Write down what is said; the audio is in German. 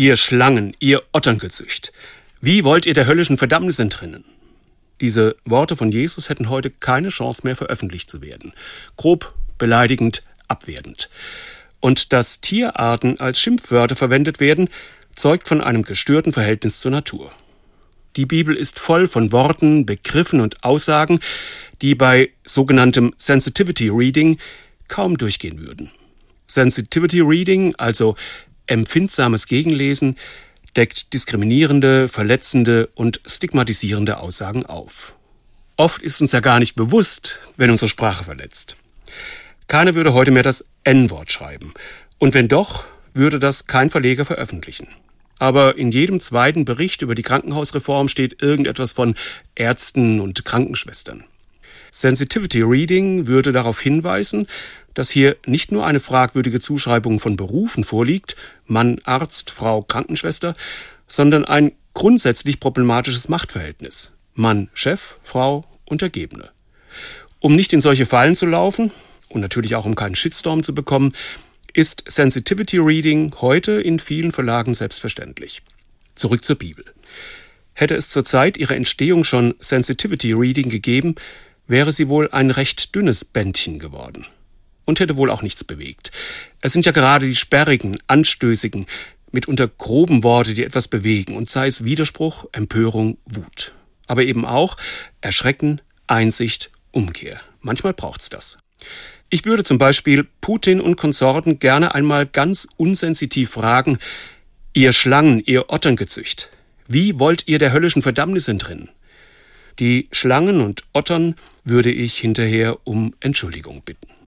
Ihr Schlangen, ihr Otterngezücht, wie wollt ihr der höllischen Verdammnis entrinnen? Diese Worte von Jesus hätten heute keine Chance mehr veröffentlicht zu werden. Grob, beleidigend, abwertend. Und dass Tierarten als Schimpfwörter verwendet werden, zeugt von einem gestörten Verhältnis zur Natur. Die Bibel ist voll von Worten, Begriffen und Aussagen, die bei sogenanntem Sensitivity Reading kaum durchgehen würden. Sensitivity Reading, also empfindsames Gegenlesen, deckt diskriminierende, verletzende und stigmatisierende Aussagen auf. Oft ist uns ja gar nicht bewusst, wenn unsere Sprache verletzt. Keiner würde heute mehr das N-Wort schreiben. Und wenn doch, würde das kein Verleger veröffentlichen. Aber in jedem zweiten Bericht über die Krankenhausreform steht irgendetwas von Ärzten und Krankenschwestern. Sensitivity Reading würde darauf hinweisen, dass hier nicht nur eine fragwürdige Zuschreibung von Berufen vorliegt, Mann Arzt, Frau Krankenschwester, sondern ein grundsätzlich problematisches Machtverhältnis, Mann Chef, Frau Untergebene. Um nicht in solche Fallen zu laufen und natürlich auch um keinen Shitstorm zu bekommen, ist Sensitivity Reading heute in vielen Verlagen selbstverständlich. Zurück zur Bibel. Hätte es zur Zeit ihrer Entstehung schon Sensitivity Reading gegeben, wäre sie wohl ein recht dünnes Bändchen geworden und hätte wohl auch nichts bewegt. Es sind ja gerade die sperrigen, anstößigen, mitunter groben Worte, die etwas bewegen, und sei es Widerspruch, Empörung, Wut. Aber eben auch Erschrecken, Einsicht, Umkehr. Manchmal braucht's das. Ich würde zum Beispiel Putin und Konsorten gerne einmal ganz unsensitiv fragen, ihr Schlangen, ihr Otterngezücht, wie wollt ihr der höllischen Verdammnis entrinnen? Die Schlangen und Ottern würde ich hinterher um Entschuldigung bitten.